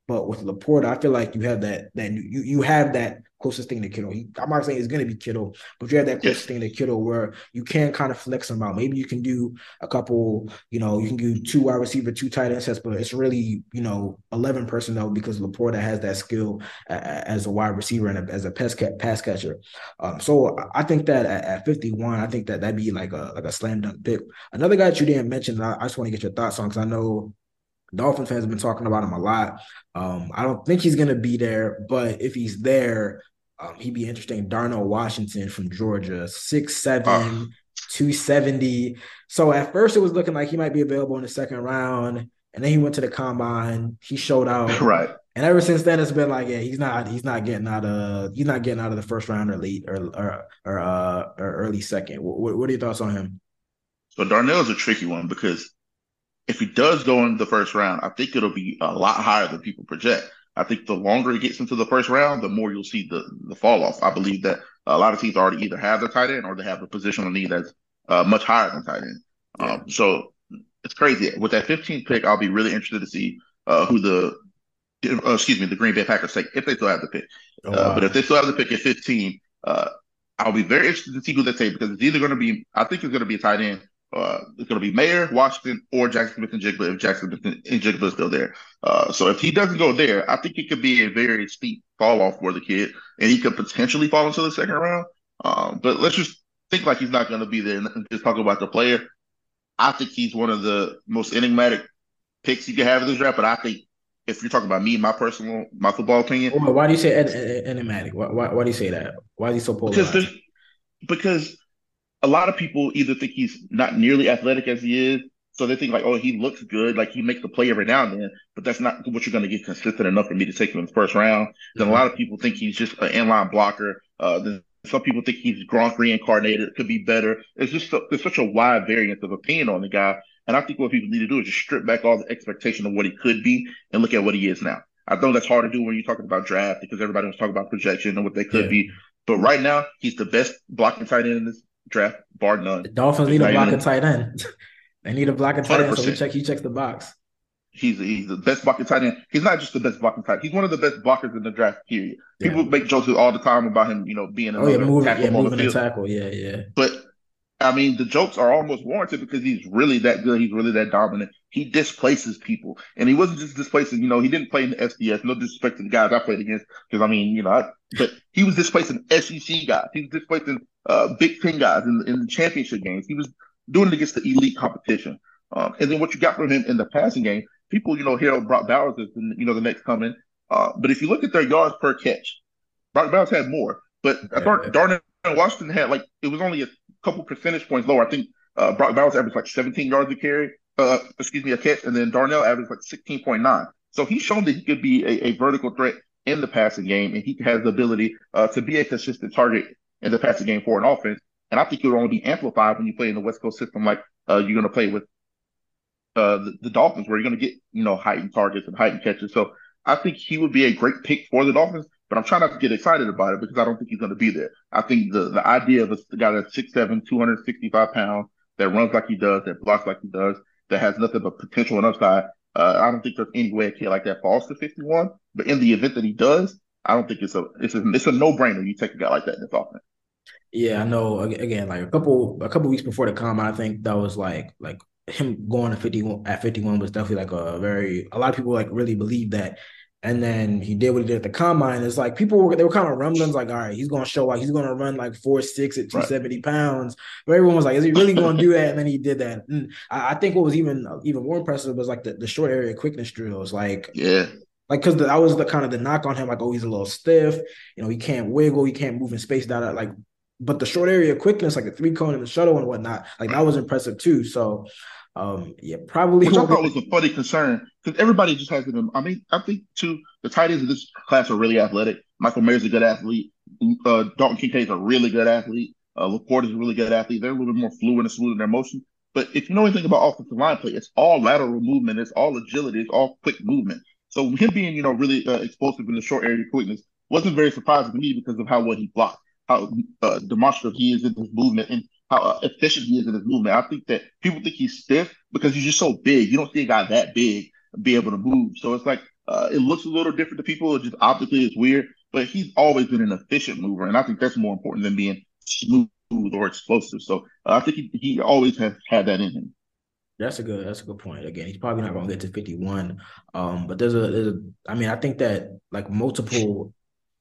But with LaPorta, I feel like you have that that you you have that closest thing to Kittle. He, I'm not saying it's going to be Kittle, but you have that closest thing to Kittle where you can kind of flex him out. Maybe you can do a couple, you know, you can do two wide receiver, two tight end sets, but it's really, you know, 11 personnel because LaPorta has that skill as a wide receiver and as a pass, pass catcher. Um, so I think that at, at, 51, I think that that'd be like a like a slam dunk pick. Another guy that you didn't mention, I, I just want to get your thoughts on because I know Dolphin fans have been talking about him a lot. Um, I don't think he's going to be there, but if he's there, um, he'd be interesting. Darnell Washington from Georgia, six seven, uh. 270. So at first it was looking like he might be available in the second round. And then he went to the combine. He showed out. Right. And ever since then, it's been like, yeah, he's not, he's not getting out of, he's not getting out of the first round or late or or or, uh, or early second. What, what are your thoughts on him? So Darnell is a tricky one because if he does go in the first round, I think it'll be a lot higher than people project. I think the longer it gets into the first round, the more you'll see the the fall off. I believe that a lot of teams already either have the tight end or they have a positional need that's uh, much higher than tight end. Yeah. Um, so it's crazy. With that 15th pick, I'll be really interested to see uh, who the uh, excuse me the Green Bay Packers take if they still have the pick. Oh, uh, wow. but if they still have the pick at 15, uh, I'll be very interested to see who they take because it's either going to be I think it's going to be a tight end uh, it's going to be Mayer, Washington, or Jackson Smith-Njigba if Jackson Smith-Njigba is still there. Uh, so if he doesn't go there, I think it could be a very steep fall off for the kid, and he could potentially fall into the second round. Um, but let's just think like he's not going to be there and just talk about the player. I think he's one of the most enigmatic picks you can have in this draft. But I think if you're talking about me, my personal, my football opinion, why do you say enigmatic? Why, why, why do you say that? Why is he so polarized? Because, because a lot of people either think he's not nearly athletic as he is, so they think like, oh, he looks good, like he makes the play every now and then, but that's not what you're going to get consistent enough for me to take him in the first round. Mm-hmm. Then a lot of people think he's just an inline blocker. Uh, then some people think he's Gronk reincarnated, could be better. It's just a, there's such a wide variance of opinion on the guy, and I think what people need to do is just strip back all the expectation of what he could be and look at what he is now. I know that's hard to do when you're talking about draft because everybody was talking about projection and what they could yeah. be. But right now, he's the best blocking tight end in this draft, bar none. The Dolphins need a block a tight end. they need a block a tight 100%. end. So we check. He checks the box. He's he's the best blocking tight end. He's not just the best blocking tight. He's one of the best blockers in the draft. Period. Yeah. People make jokes all the time about him, you know, being oh, yeah, moving, tackle yeah, moving the tackle. Yeah, yeah. But I mean, the jokes are almost warranted because he's really that good. He's really that dominant. He displaces people, and he wasn't just displacing. You know, he didn't play in the FCS. No disrespect to the guys I played against, because I mean, you know, I, but he was displacing SEC guys. He was displacing uh, Big Ten guys in, in the championship games. He was doing it against the elite competition. Um, and then what you got from him in the passing game, people, you know, hear Brock Bowers is, you know, the next coming. Uh, but if you look at their yards per catch, Brock Bowers had more, but I thought Darnell Washington had like it was only a couple percentage points lower. I think uh, Brock Bowers averaged like 17 yards a carry, uh, excuse me, a catch, and then Darnell averaged like 16.9. So he's shown that he could be a, a vertical threat in the passing game, and he has the ability uh, to be a consistent target in the passing game for an offense. And I think it would only be amplified when you play in the West Coast system like uh, you're going to play with uh, the, the, Dolphins, where you're going to get you know heightened targets and heightened catches. So I think he would be a great pick for the Dolphins. But I'm trying not to get excited about it because I don't think he's going to be there. I think the the idea of a guy that's 6'7", 265 pounds, that runs like he does, that blocks like he does, that has nothing but potential and upside. Uh, I don't think there's any way a kid like that falls to 51. But in the event that he does, I don't think it's a it's a it's a no brainer. You take a guy like that in this offense. Yeah, I know. Again, like a couple a couple weeks before the combine, I think that was like like him going to 51 at 51 was definitely like a very a lot of people like really believe that and then he did what he did at the combine. It's like people were they were kind of rumblings like, all right, he's gonna show like he's gonna run like four six at two seventy right. pounds. But everyone was like, is he really gonna do that? And then he did that. And I, I, think what was even even more impressive was like the, the short area quickness drills. Like yeah. Like because that was the kind of the knock on him, like, oh, he's a little stiff, you know, he can't wiggle, he can't move in space that like but the short area quickness, like the three cone and the shuttle and whatnot, like that was impressive too. So um, yeah, probably. Which I thought was a funny concern because everybody just has it. I mean, I think too the tight ends of this class are really athletic. Michael Mayer's a good athlete. Uh, Dalton Kincaid's a really good athlete. Uh, LaPorta is a really good athlete. They're a little bit more fluid and smooth in their motion. But if you know anything about offensive line play, it's all lateral movement. It's all agility. It's all quick movement. So him being, you know, really uh, explosive in the short area quickness wasn't very surprising to me because of how well he blocked, how uh, demonstrative he is in his movement, and how efficient he is in his movement. I think that people think he's stiff because he's just so big. You don't see a guy that big be able to move. So it's like Uh, it looks a little different to people. Just optically, it's weird. But he's always been an efficient mover, and I think that's more important than being smooth or explosive. So uh, I think he, he always has had that in him. That's a good. That's a good point. Again, he's probably not going to get to fifty one. Um, but there's a, there's a. I mean, I think that like multiple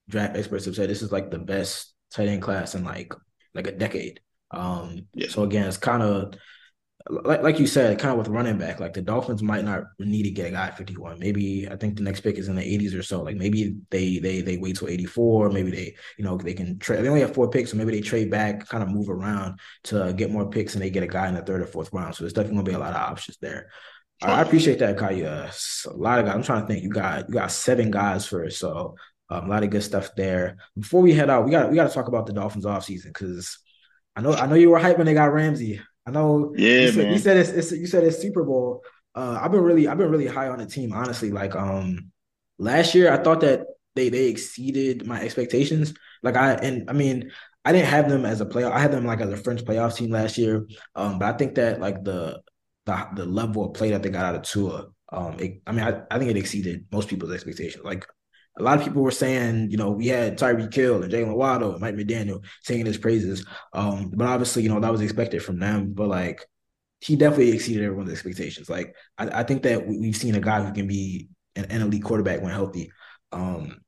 draft experts have said this is like the best tight end class in like like a decade. Um, yeah. so again, it's kind of like like you said, kind of with running back, like the Dolphins might not need to get a guy at 51. Maybe I think the next pick is in the 80s or so. Like maybe they they they wait till 84. Maybe they you know they can trade. They only have four picks, so maybe they trade back, kind of move around to get more picks, and they get a guy in the third or fourth round. So there's definitely gonna be a lot of options there. I appreciate that, Kaya. A lot of guys. I'm trying to think. You got you got seven guys first, so um, a lot of good stuff there. Before we head out, we got we got to talk about the Dolphins offseason because I know I know you were hyped when they got Ramsey. I know. Yeah, you said, man. You said it's, it's you said it's Super Bowl. Uh, I've been really I've been really high on the team, honestly. Like um, last year I thought that they they exceeded my expectations. Like I and I mean I didn't have them as a playoff. I had them like as a French playoff team last year. Um, but I think that like the the the level of play that they got out of Tua, um, it, I mean I, I think it exceeded most people's expectations. Like a lot of people were saying, you know, we had Tyreek Hill and Jaylen Waddle and Mike McDaniel singing his praises. Um, but obviously, you know, that was expected from them. But like, he definitely exceeded everyone's expectations. Like, I, I think that we, have seen a guy who can be an, an elite quarterback when healthy. Um,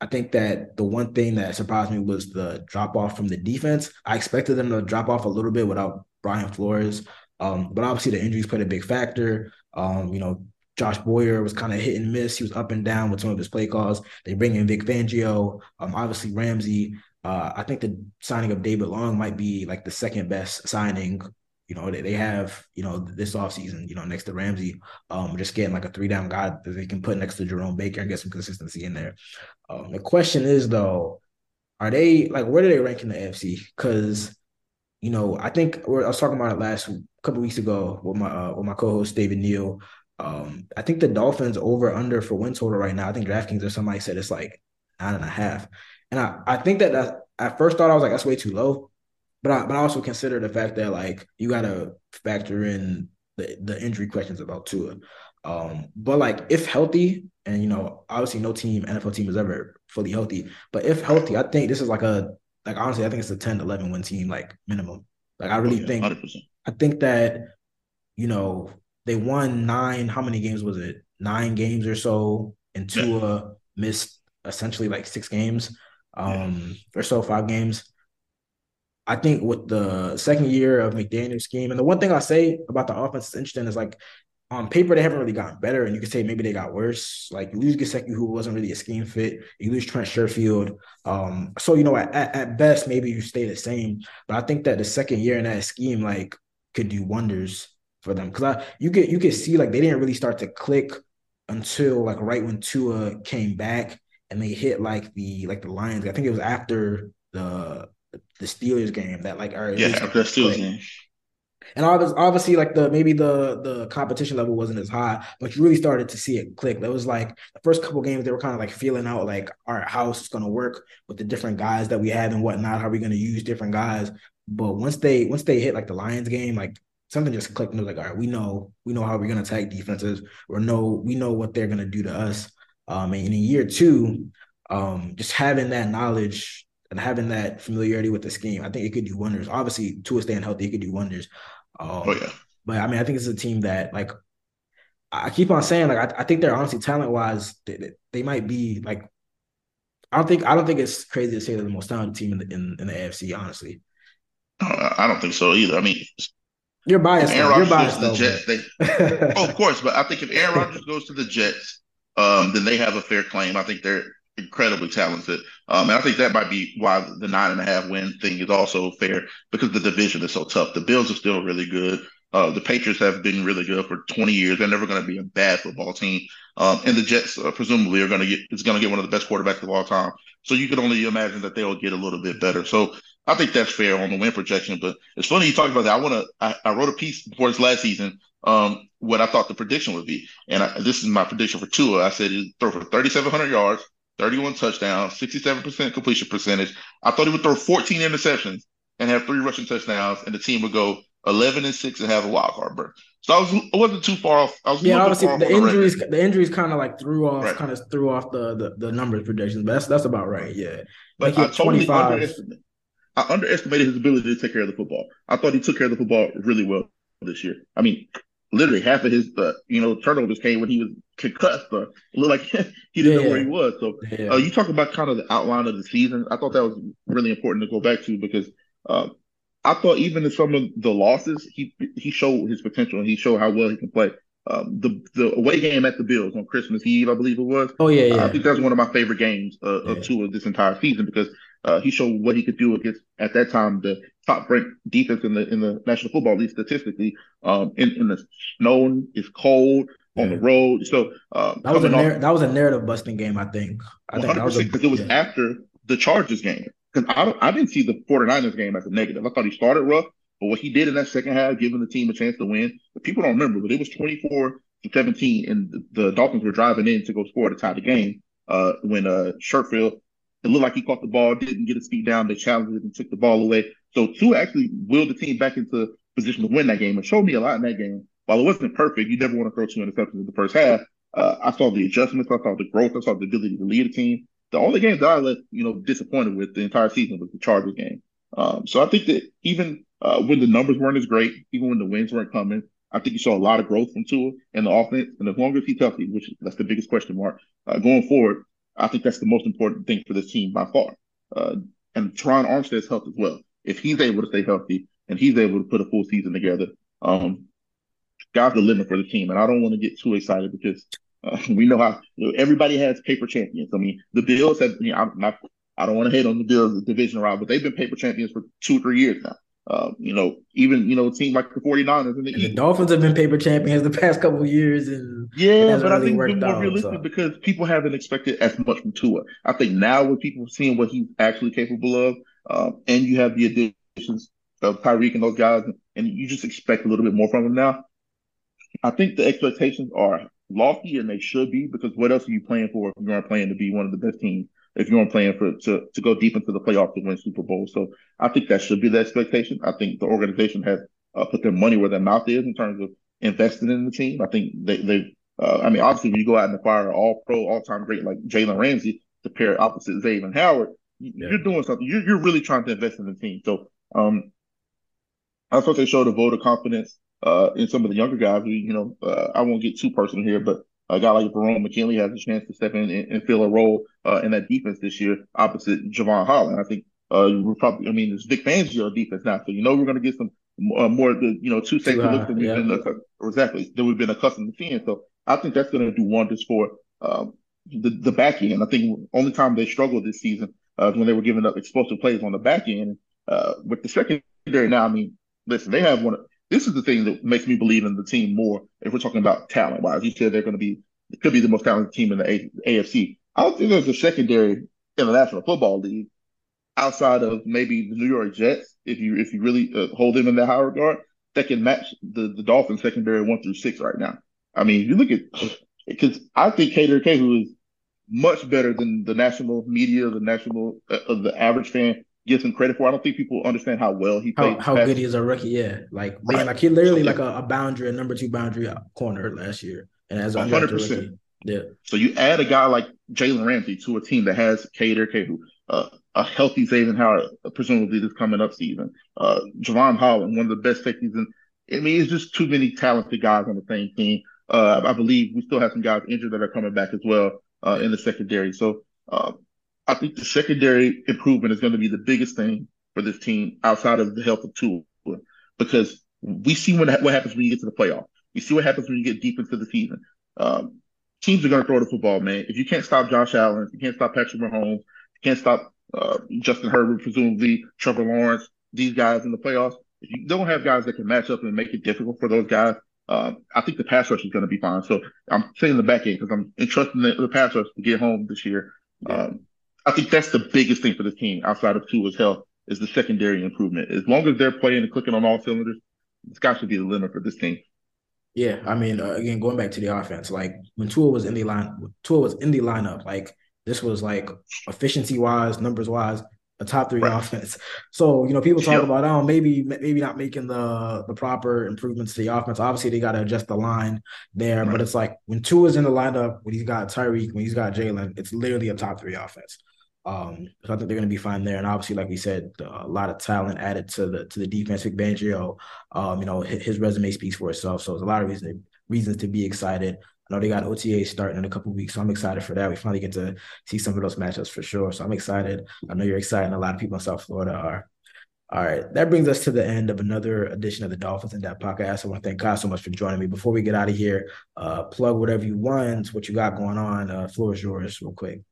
I think that the one thing that surprised me was the drop off from the defense. I expected them to drop off a little bit without Brian Flores. Um, but obviously the injuries played a big factor. Um, you know, Josh Boyer was kind of hit and miss. He was up and down with some of his play calls. They bring in Vic Fangio, um, obviously Ramsey. Uh, I think the signing of David Long might be like the second best signing. You know, they, they have, you know, this offseason, you know, next to Ramsey, um, just getting like a three down guy that they can put next to Jerome Baker and get some consistency in there. Um, the question is though, are they like where do they rank in the AFC? Because you know, I think I was talking about it last couple weeks ago with my uh, with my co-host David Neal. Um, I think the Dolphins over under for win total right now. I think DraftKings or somebody said it's like nine and a half, and I, I think that, that at first thought I was like that's way too low, but I but I also consider the fact that like you got to factor in the the injury questions about Tua. Um, but like if healthy, and you know obviously no team NFL team is ever fully healthy, but if healthy, I think this is like a like honestly I think it's a 10 11 win team like minimum. Like I really oh, yeah, think 100%. I think that you know they won nine. How many games was it? Nine games or so, and Tua missed essentially like six games, um, yeah. or so, five games. I think with the second year of McDaniel's scheme, and the one thing I say about the offense is interesting is like on paper they haven't really gotten better, and you could say maybe they got worse. Like you lose Gesicki, who wasn't really a scheme fit. You lose Trent Sherfield. Um, so you know at, at best maybe you stay the same, but I think that the second year in that scheme like could do wonders for them because I you get you can see like they didn't really start to click until like right when Tua came back and they hit like the like the Lions. I think it was after the the Steelers game that like all right, yeah after the Steelers game. And obviously, obviously, like the maybe the the competition level wasn't as high, but you really started to see it click. That was like the first couple games they were kind of like feeling out like, all right, how is this going to work with the different guys that we have and whatnot? How are we going to use different guys? But once they once they hit like the Lions game, like something just clicked and was like, all right, we know, we know how we're gonna attack defenses, or know we know what they're gonna do to us. Um, and in year two, um, just having that knowledge and having that familiarity with the scheme, I think it could do wonders. Obviously, Tua staying healthy, it could do wonders. Um, oh yeah. But I mean, I think it's a team that like I keep on saying like I, I think they're honestly talent wise they, they, might be like I don't think I don't think it's crazy to say they're the most talented team in the in, in the AFC honestly. I don't think so either. I mean, you're biased. Aaron Rodgers biased, goes to the Jets. They, oh, of course, but I think if Aaron Rodgers goes to the Jets, um, then they have a fair claim. I think they're incredibly talented, um, and I think that might be why the nine and a half win thing is also fair because the division is so tough. The Bills are still really good. Uh, the Patriots have been really good for 20 years. They're never going to be a bad football team. Um, and the Jets uh, presumably are going to get is going to get one of the best quarterbacks of all time. So you can only imagine that they'll get a little bit better. So I think that's fair on the win projection. But it's funny you talk about that. I want to. I, I, wrote a piece before this last season. Um, what I thought the prediction would be, and I, this is my prediction for Tua. I said he'd throw for 3,700 yards, 31 touchdowns, 67% completion percentage. I thought he would throw 14 interceptions and have three rushing touchdowns, and the team would go eleven and six, and have a wild card berth. So I was I wasn't too far off. I was yeah, obviously the injuries the, the, injuries kind of like threw off right. kind of threw off the, the the numbers predictions, but that's that's about right. Yeah, but I totally underestimated, I underestimated his ability to take care of the football. I thought he took care of the football really well this year. I mean, literally half of his uh, you know turnovers came when he was concussed. But looked like he didn't yeah. know where he was. So yeah. uh, you talk about kind of the outline of the season. I thought that was really important to go back to because uh, I thought even in some of the losses, he he showed his potential and he showed how well he can play. Um, the the away game at the Bills on Christmas Eve, I believe it was. Oh yeah, yeah. I think that's one of my favorite games uh, of Tua of this entire season because uh, he showed what he could do against at that time the top ranked defense in the in the National Football League statistically. Um, in, in the snow, it's cold on the road. So um, that was a narr- off, that was a narrative busting game. I think. I think because it was yeah. after the Chargers game. Because I I didn't see the 49ers game as a negative. I thought he started rough, but what he did in that second half, giving the team a chance to win. But people don't remember, but it was 24 to 17, and the, the Dolphins were driving in to go score to tie the game. Uh, when uh Sherfield it looked like he caught the ball, didn't get his feet down. They challenged it and took the ball away. So Tua actually willed the team back into position to win that game and showed me a lot in that game. While it wasn't perfect, you never want to throw two interceptions in the first half. Uh, I saw the adjustments, I saw the growth, I saw the ability to lead a team. The only game that I left, you know, disappointed with the entire season was the Chargers game. Um, so I think that even uh, when the numbers weren't as great, even when the wins weren't coming, I think you saw a lot of growth from Tua and the offense. And as long as he's healthy, which that's the biggest question mark uh, going forward, I think that's the most important thing for this team by far. Uh, and Terron Armstead's health as well. If he's able to stay healthy and he's able to put a full season together, um, God's the limit for the team. And I don't want to get too excited because uh, we know how you know, everybody has paper champions. I mean, the Bills have, you know, I'm not, I don't want to hate on the Bills division round, but they've been paper champions for two, three years now. Uh, you know, even you know, teams like the 49ers and the, and the Dolphins have been paper champions the past couple of years, and yeah, but really I think they're more realistic so. because people haven't expected as much from Tua. I think now with people seeing what he's actually capable of, um, and you have the additions of Tyreek and those guys, and you just expect a little bit more from him now. I think the expectations are lofty, and they should be because what else are you playing for if you're not playing to be one of the best teams if you're playing for to to go deep into the playoffs to win Super Bowl. So I think that should be the expectation. I think the organization has uh, put their money where their mouth is in terms of investing in the team. I think they they uh, I mean obviously when you go out and acquire an all pro all time great like Jalen Ramsey to pair opposite Xavier Howard, yeah. you're doing something. You're you're really trying to invest in the team. So um, I thought they showed a vote of confidence uh, in some of the younger guys. Who, you know, uh, I won't get too personal here, but a guy like Verone McKinley has a chance to step in and, and fill a role uh, in that defense this year opposite Jevon Holland. I think uh, we're probably, I mean, it's Vic Fangio defense now, so you know we're going to get some uh, more, you know, two safety looks than we've yeah. been exactly than we've been accustomed to seeing. So I think that's going to do wonders for um, the the back end. I think only time they struggled this season uh, when they were giving up explosive plays on the back end. Uh, with the secondary now, I mean, listen, they have one this is the thing that makes me believe in the team more. If we're talking about talent wise, you said they're going to be, could be the most talented team in the AFC. I don't think there's a secondary in the National Football League outside of maybe the New York Jets, if you if you really uh, hold them in that high regard, that can match the the Dolphins secondary one through six right now. I mean, if you look at because I think Kader Kohou is much better than the national media, the national uh, the average fan gives him credit for. I don't think people understand how well he played. How, how good he is a rookie, yeah. Like right. man, like he literally so, like a, a, boundary, a number two boundary corner last year, and as a hundred percent. Yeah. So you add a guy like Jalen Ramsey to a team that has Kader Kohou, uh, a healthy Xavier Howard, uh, presumably this coming up season, uh, Jevon Holland, one of the best safeties, and I mean it's just too many talented guys on the same team. Uh, I believe we still have some guys injured that are coming back as well uh, in the secondary. So uh, I think the secondary improvement is going to be the biggest thing for this team outside of the health of Tua, because we see what what happens when you get to the playoff. We see what happens when you get deep into the season. Um, teams are going to throw the football, man. If you can't stop Josh Allen, if you can't stop Patrick Mahomes, you can't stop uh, Justin Herbert, presumably Trevor Lawrence, these guys in the playoffs. If you don't have guys that can match up and make it difficult for those guys, uh, I think the pass rush is going to be fine. So I'm saying the back end because I'm entrusting the, the pass rush to get home this year. Yeah. Um, I think that's the biggest thing for the team outside of Tua's health is the secondary improvement. As long as they're playing and clicking on all cylinders, this guy should be the limit for this team. Yeah, I mean, uh, again, going back to the offense, like when Tua was in the line, Tua was in the lineup. Like this was like efficiency wise, numbers wise, a top three right. offense. So you know, people talk yep. about oh maybe maybe not making the the proper improvements to the offense. Obviously, they got to adjust the line there, right. but it's like when Tua's in the lineup, when he's got Tyreek, when he's got Jalen, it's literally a top three offense. Um, so I think they're going to be fine there. And obviously, like we said, a lot of talent added to the to the defense. Vic um, you know, his, his, resume speaks for itself. So there's a lot of reasons reasons to be excited. I know they got OTA starting in a couple weeks, so I'm excited for that. We finally get to see some of those matchups for sure. So I'm excited. I know you're excited. And a lot of people in South Florida are. All right, that brings us to the end of another edition of the Dolphins in Depth podcast. I want to thank God so much for joining me. Before we get out of here, uh, plug whatever you want, what you got going on. Uh, floor is yours, real quick.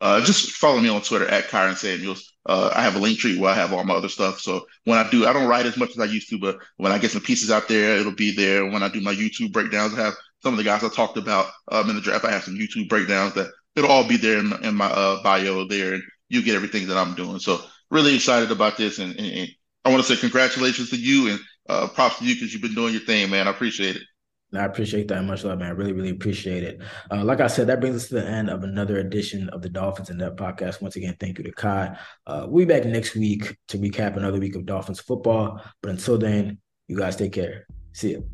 Uh, just follow me on Twitter at Kyron Samuels. Uh, I have a Linktree where I have all my other stuff. So when I do, I don't write as much as I used to, but when I get some pieces out there, it'll be there. When I do my YouTube breakdowns, I have some of the guys I talked about um, in the draft. I have some YouTube breakdowns that it'll all be there in, in my uh, bio there, and you get everything that I'm doing. So really excited about this, and, and, and I want to say congratulations to you and uh, props to you because you've been doing your thing, man. I appreciate it. I appreciate that much love, man. I really, really appreciate it. Uh, like I said, that brings us to the end of another edition of the Dolphins in Depth podcast. Once again, thank you to Kai. Uh, we'll be back next week to recap another week of Dolphins football. But until then, you guys take care. See you.